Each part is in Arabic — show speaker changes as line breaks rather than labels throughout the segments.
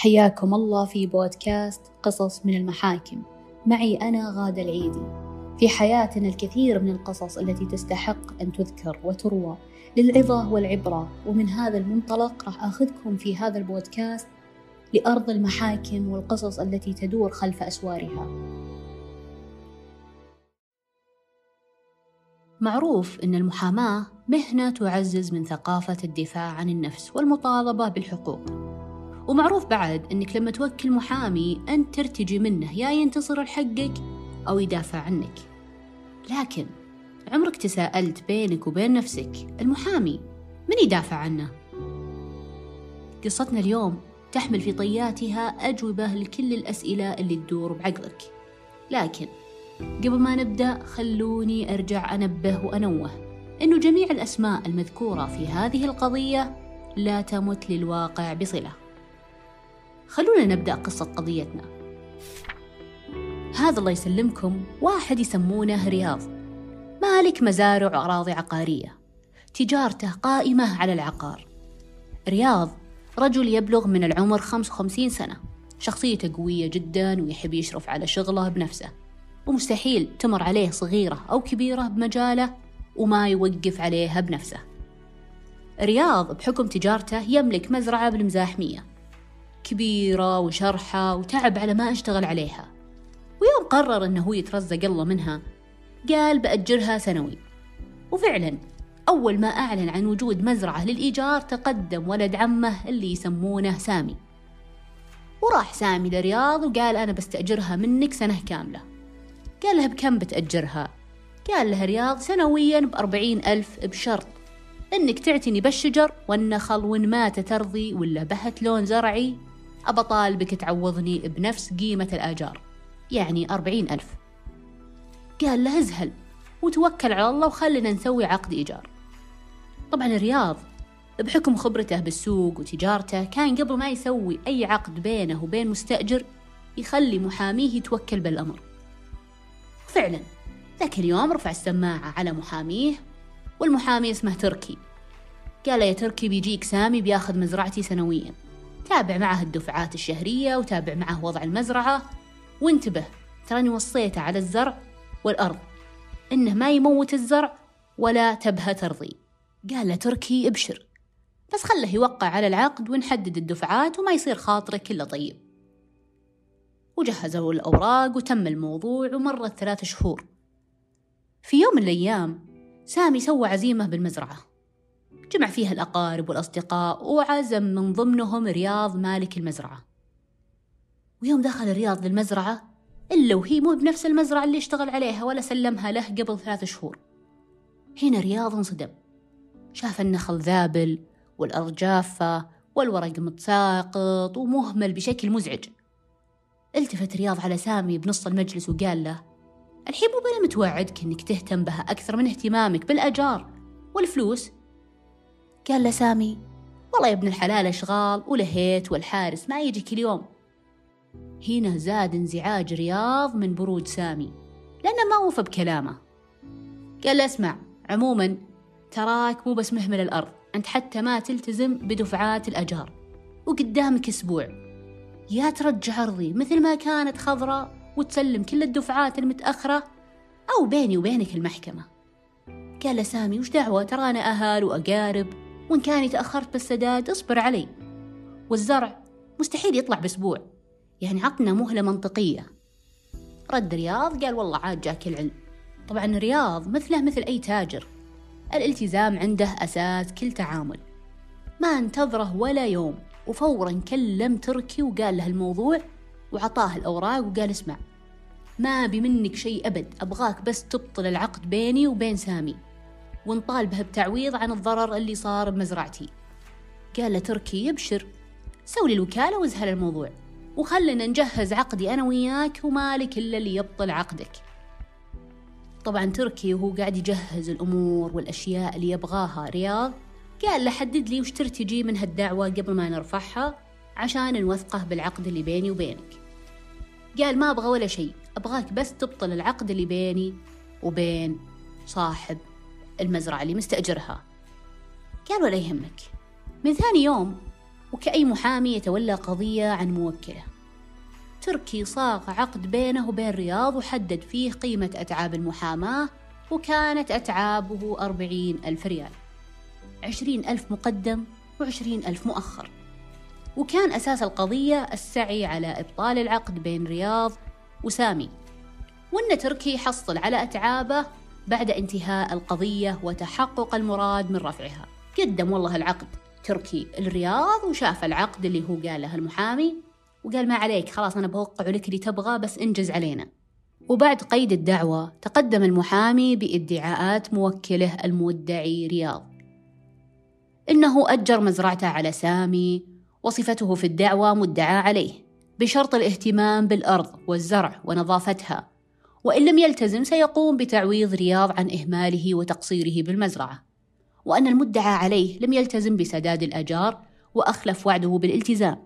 حياكم الله في بودكاست قصص من المحاكم. معي أنا غادة العيدي. في حياتنا الكثير من القصص التي تستحق أن تذكر وتروى للعظة والعبرة. ومن هذا المنطلق راح أخذكم في هذا البودكاست لأرض المحاكم والقصص التي تدور خلف أسوارها. معروف أن المحاماة مهنة تعزز من ثقافة الدفاع عن النفس والمطالبة بالحقوق. ومعروف بعد أنك لما توكل محامي أنت ترتجي منه يا ينتصر لحقك أو يدافع عنك. لكن عمرك تساءلت بينك وبين نفسك المحامي من يدافع عنه؟ قصتنا اليوم تحمل في طياتها أجوبة لكل الأسئلة اللي تدور بعقلك. لكن قبل ما نبدأ خلوني أرجع أنبه وأنوه أنه جميع الأسماء المذكورة في هذه القضية لا تمت للواقع بصلة. خلونا نبدأ قصة قضيتنا. هذا الله يسلمكم واحد يسمونه رياض. مالك مزارع وأراضي عقارية. تجارته قائمة على العقار. رياض رجل يبلغ من العمر 55 سنة. شخصيته قوية جدا ويحب يشرف على شغله بنفسه. ومستحيل تمر عليه صغيرة أو كبيرة بمجاله وما يوقف عليها بنفسه. رياض بحكم تجارته يملك مزرعة بالمزاحمية. كبيرة وشرحة وتعب على ما أشتغل عليها. ويوم قرر إنه هو يترزق الله منها قال بأجرها سنوي. وفعلا أول ما أعلن عن وجود مزرعة للإيجار تقدم ولد عمه اللي يسمونه سامي. وراح سامي لرياض وقال أنا بستأجرها منك سنة كاملة. قال له بكم بتأجرها؟ قال له رياض سنويا بأربعين ألف بشرط. إنك تعتني بالشجر والنخل وإن مات ترضي ولا بهت لون زرعي أبى طالبك تعوضني بنفس قيمة الآجار يعني أربعين ألف. قال له أزهل وتوكل على الله وخلنا نسوي عقد إيجار. طبعا الرياض بحكم خبرته بالسوق وتجارته كان قبل ما يسوي أي عقد بينه وبين مستأجر يخلي محاميه يتوكل بالأمر. فعلا ذاك اليوم رفع السماعة على محاميه والمحامي اسمه تركي. قال يا تركي بيجيك سامي بياخذ مزرعتي سنويا. تابع معه الدفعات الشهرية وتابع معه وضع المزرعة. وانتبه تراني وصيته على الزرع والأرض. إنه ما يموت الزرع ولا تبهى ترضي. قال له تركي ابشر. بس خله يوقع على العقد ونحدد الدفعات وما يصير خاطرك إلا طيب. وجهزوا الأوراق وتم الموضوع ومرت ثلاث شهور. في يوم من الأيام سامي سوى عزيمة بالمزرعة. جمع فيها الأقارب والأصدقاء وعزم من ضمنهم رياض مالك المزرعة. ويوم دخل رياض للمزرعة إلا وهي مو بنفس المزرعة اللي اشتغل عليها ولا سلمها له قبل ثلاث شهور. هنا رياض انصدم شاف النخل ذابل والأرض جافة والورق متساقط ومهمل بشكل مزعج. التفت رياض على سامي بنص المجلس وقال له الحين مو بلا متوعدك انك تهتم بها أكثر من اهتمامك بالأجار والفلوس قال له سامي والله يا ابن الحلال أشغال ولهيت والحارس ما يجي كل يوم هنا زاد انزعاج رياض من برود سامي لأنه ما وفى بكلامه. قال له اسمع عموما تراك مو بس مهمل الأرض أنت حتى ما تلتزم بدفعات الأجار وقدامك أسبوع. يا ترجع أرضي مثل ما كانت خضراء وتسلم كل الدفعات المتأخرة أو بيني وبينك المحكمة. قال له سامي وش دعوة؟ ترانا أهل وأقارب وإن كاني تأخرت بالسداد اصبر علي والزرع مستحيل يطلع بأسبوع يعني عطنا مهلة منطقية. رد رياض قال والله عاد جاك العلم. طبعا رياض مثله مثل أي تاجر. الالتزام عنده أساس كل تعامل. ما انتظره ولا يوم وفورا كلم تركي وقال له الموضوع وعطاه الأوراق وقال اسمع ما أبي منك شيء أبد أبغاك بس تبطل العقد بيني وبين سامي. ونطالبه بتعويض عن الضرر اللي صار بمزرعتي. قال له تركي يبشر. سوي الوكالة وازهل الموضوع. وخلنا نجهز عقدي أنا وياك ومالك إلا اللي يبطل عقدك. طبعا تركي وهو قاعد يجهز الأمور والأشياء اللي يبغاها. رياض قال له حدد لي وش ترتجي من هالدعوة قبل ما نرفعها عشان نوثقه بالعقد اللي بيني وبينك. قال ما أبغى ولا شيء أبغاك بس تبطل العقد اللي بيني وبين صاحب المزرعة اللي مستأجرها. قال ولا يهمك. من ثاني يوم وكأي محامي يتولى قضية عن موكله. تركي صاغ عقد بينه وبين رياض وحدد فيه قيمة أتعاب المحاماة وكانت أتعابه أربعين ألف ريال. عشرين ألف مقدم وعشرين ألف مؤخر. وكان أساس القضية السعي على إبطال العقد بين رياض وسامي. وأن تركي حصل على أتعابه بعد انتهاء القضية وتحقق المراد من رفعها. قدم والله العقد. تركي الرياض وشاف العقد اللي هو قاله المحامي وقال ما عليك خلاص أنا بوقع لك اللي تبغى بس انجز علينا. وبعد قيد الدعوة تقدم المحامي بادعاءات موكله المدعي رياض. إنه أجر مزرعته على سامي وصفته في الدعوة مدعى عليه بشرط الاهتمام بالأرض والزرع ونظافتها. وإن لم يلتزم سيقوم بتعويض رياض عن إهماله وتقصيره بالمزرعة. وأن المدعى عليه لم يلتزم بسداد الأجار وأخلف وعده بالالتزام.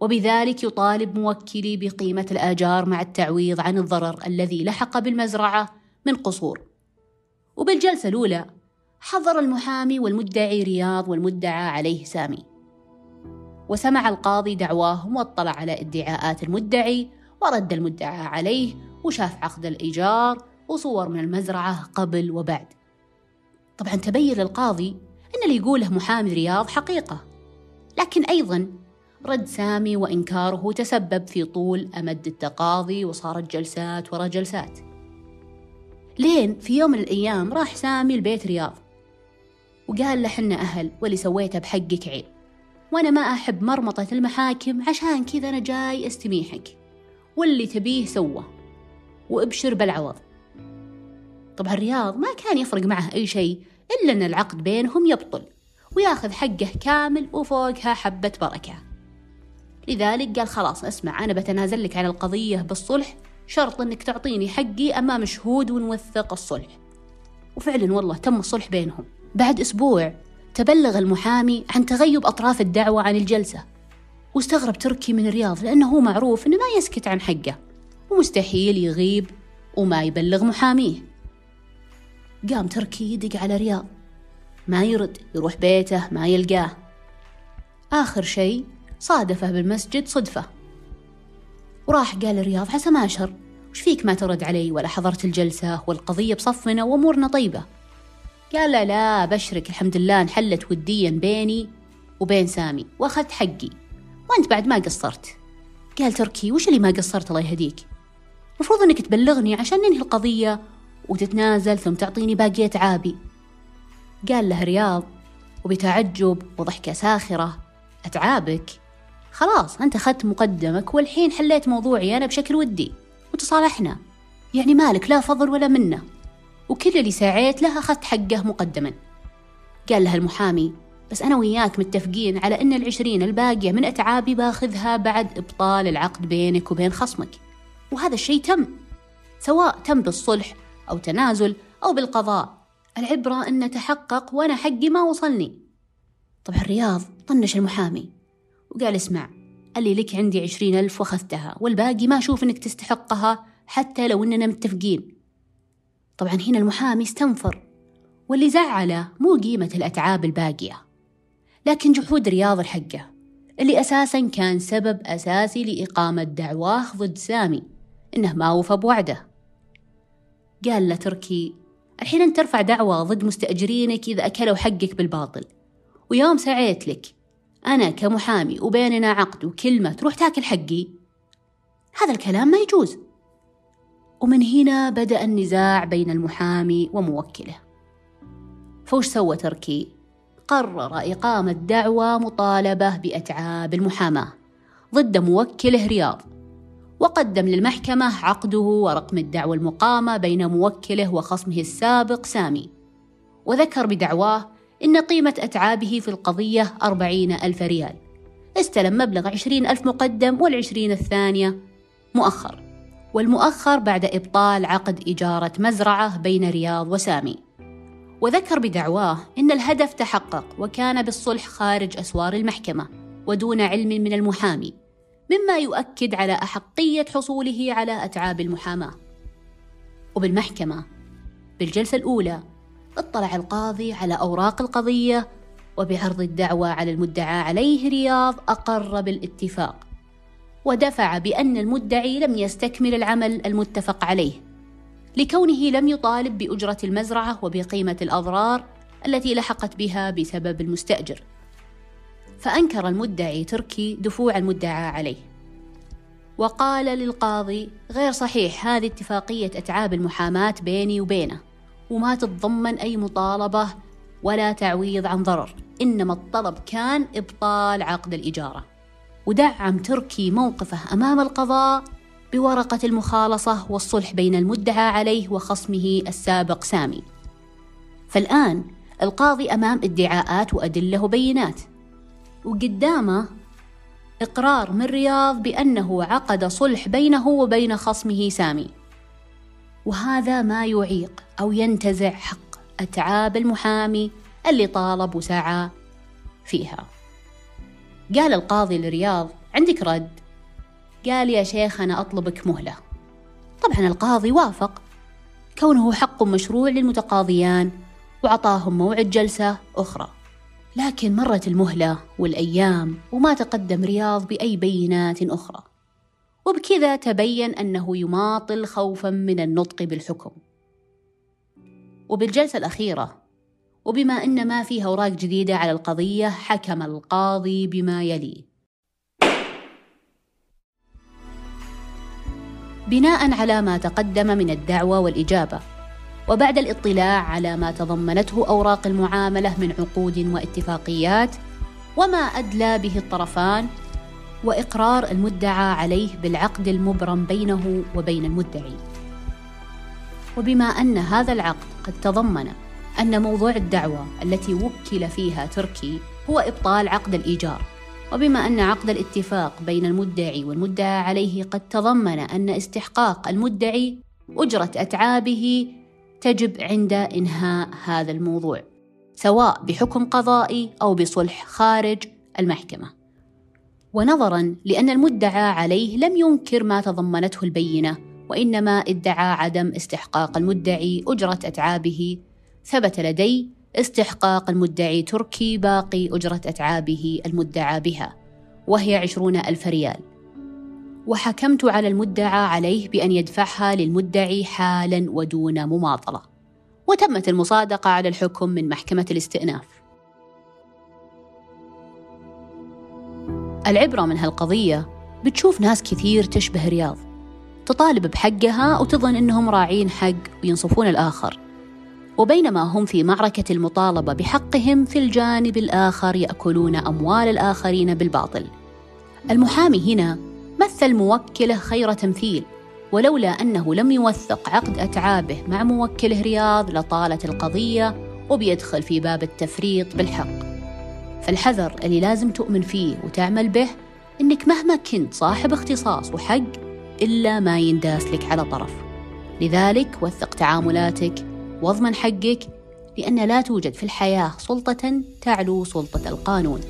وبذلك يطالب موكلي بقيمة الآجار مع التعويض عن الضرر الذي لحق بالمزرعة من قصور. وبالجلسة الأولى حضر المحامي والمدعي رياض والمدعى عليه سامي. وسمع القاضي دعواهم وأطلع على ادعاءات المدعي ورد المدعى عليه وشاف عقد الإيجار وصور من المزرعة قبل وبعد. طبعا تبين للقاضي أن اللي يقوله محامي رياض حقيقة. لكن أيضا رد سامي وإنكاره تسبب في طول أمد التقاضي وصارت جلسات ورا جلسات. لين في يوم من الأيام راح سامي البيت رياض وقال له حنا أهل واللي سويته بحقك عيب. وأنا ما أحب مرمطة المحاكم عشان كذا أنا جاي أستميحك. واللي تبيه سوه وابشر بالعوض. طبعا الرياض ما كان يفرق معه أي شيء إلا أن العقد بينهم يبطل ويأخذ حقه كامل وفوقها حبة بركة. لذلك قال خلاص اسمع أنا بتنازل لك عن القضية بالصلح شرط أنك تعطيني حقي أمام شهود ونوثق الصلح. وفعلا والله تم الصلح بينهم. بعد أسبوع تبلغ المحامي عن تغيب أطراف الدعوة عن الجلسة واستغرب تركي من الرياض لأنه معروف أنه ما يسكت عن حقه. ومستحيل يغيب وما يبلغ محاميه. قام تركي يدق على رياض ما يرد يروح بيته ما يلقاه. آخر شيء صادفه بالمسجد صدفة. وراح قال رياض عسى ما شر وش فيك ما ترد علي؟ ولا حضرت الجلسة والقضية بصفنا وأمورنا طيبة. قال لا لا بشرك. الحمد لله انحلت وديا بيني وبين سامي. وأخذت حقي. وأنت بعد ما قصرت. قال تركي وش اللي ما قصرت؟ الله يهديك. المفروض إنك تبلغني عشان ننهي القضية وتتنازل ثم تعطيني باقي أتعابي قال له رياض وبتعجب وضحكة ساخرة. أتعابك؟ خلاص أنت أخذت مقدمك والحين حليت موضوعي أنا بشكل ودي. وتصالحنا. يعني مالك لا فضل ولا منة. وكل اللي سعيت له أخذت حقه مقدما. قال لها المحامي بس أنا وياك متفقين على أن العشرين الباقية من أتعابي باخذها بعد إبطال العقد بينك وبين خصمك. وهذا الشيء تم سواء تم بالصلح أو تنازل أو بالقضاء. العبرة أن تحقق وأنا حقي ما وصلني. طبعا الرياض طنش المحامي وقال اسمع اللي لك عندي عشرين ألف وأخذتها والباقي ما أشوف أنك تستحقها حتى لو أننا متفقين. طبعا هنا المحامي استنفر واللي زعله مو قيمة الأتعاب الباقية لكن جحود رياض الحقة اللي أساسا كان سبب أساسي لإقامة دعواه ضد سامي. إنه ما وفى بوعده. قال له تركي الحين أنت ترفع دعوة ضد مستأجرينك إذا أكلوا حقك بالباطل. ويوم سعيت لك أنا كمحامي وبيننا عقد وكلمة تروح تاكل حقي. هذا الكلام ما يجوز. ومن هنا بدأ النزاع بين المحامي وموكله. فوش سوى تركي؟ قرر إقامة دعوى مطالبة بأتعاب المحاماة ضد موكله رياض. وقدم للمحكمة عقده ورقم الدعوى المقامة بين موكله وخصمه السابق سامي. وذكر بدعواه إن قيمة أتعابه في القضية أربعين ألف ريال. استلم مبلغ عشرين ألف مقدم والعشرين الثانية مؤخر. والمؤخر بعد إبطال عقد إجارة مزرعة بين رياض وسامي. وذكر بدعواه إن الهدف تحقق وكان بالصلح خارج أسوار المحكمة ودون علم من المحامي. مما يؤكد على أحقية حصوله على أتعاب المحاماة. وبالمحكمة بالجلسة الأولى اطلع القاضي على أوراق القضية وبعرض الدعوى على المدعى عليه رياض أقر بالاتفاق ودفع بأن المدعي لم يستكمل العمل المتفق عليه لكونه لم يطالب بأجرة المزرعة وبقيمة الأضرار التي لحقت بها بسبب المستأجر. فأنكر المدعي تركي دفوع المدعى عليه. وقال للقاضي غير صحيح هذه اتفاقية أتعاب المحاماة بيني وبينه وما تتضمن أي مطالبة ولا تعويض عن ضرر إنما الطلب كان إبطال عقد الإجارة. ودعم تركي موقفه أمام القضاء بورقة المخالصة والصلح بين المدعى عليه وخصمه السابق سامي. فالآن القاضي أمام ادعاءات وأدلة وبينات. وقدامه إقرار من رياض بأنه عقد صلح بينه وبين خصمه سامي. وهذا ما يعيق أو ينتزع حق أتعاب المحامي اللي طالب وسعى فيها. قال القاضي لرياض عندك رد. قال يا شيخ أنا أطلبك مهلة. طبعا القاضي وافق. كونه حق مشروع للمتقاضيان وعطاهم موعد جلسة أخرى. لكن مرت المهلة والأيام وما تقدم رياض بأي بينات أخرى. وبكذا تبين أنه يماطل خوفا من النطق بالحكم. وبالجلسة الأخيرة وبما أن ما فيها أوراق جديدة على القضية حكم القاضي بما يلي بناء على ما تقدم من الدعوة والإجابة وبعد الاطلاع على ما تضمنته أوراق المعاملة من عقود واتفاقيات وما أدلى به الطرفان وإقرار المدعى عليه بالعقد المبرم بينه وبين المدعي. وبما أن هذا العقد قد تضمن أن موضوع الدعوة التي وكل فيها تركي هو إبطال عقد الإيجار وبما أن عقد الاتفاق بين المدعي والمدعى عليه قد تضمن أن استحقاق المدعي أجرة أتعابه تجب عند إنهاء هذا الموضوع سواء بحكم قضائي أو بصلح خارج المحكمة. ونظرا لأن المدعى عليه لم ينكر ما تضمنته البينة وإنما ادعى عدم استحقاق المدعي أجرة أتعابه. ثبت لدي استحقاق المدعي تركي باقي أجرة أتعابه المدعى بها وهي عشرون ألف ريال. وحكمت على المدعى عليه بأن يدفعها للمدعي حالا ودون مماطلة. وتمت المصادقة على الحكم من محكمة الاستئناف. العبرة من هالقضية بتشوف ناس كثير تشبه رياض. تطالب بحقها وتظن أنهم راعين حق وينصفون الآخر. وبينما هم في معركة المطالبة بحقهم في الجانب الآخر يأكلون أموال الآخرين بالباطل. المحامي هنا مثل موكله خير تمثيل، ولولا أنه لم يوثق عقد أتعابه مع موكله رياض لطالت القضية وبيدخل في باب التفريط بالحق. فالحذر اللي لازم تؤمن فيه وتعمل به إنك مهما كنت صاحب اختصاص وحق إلا ما ينداس لك على طرف. لذلك وثق تعاملاتك واضمن حقك لأن لا توجد في الحياة سلطة تعلو سلطة القانون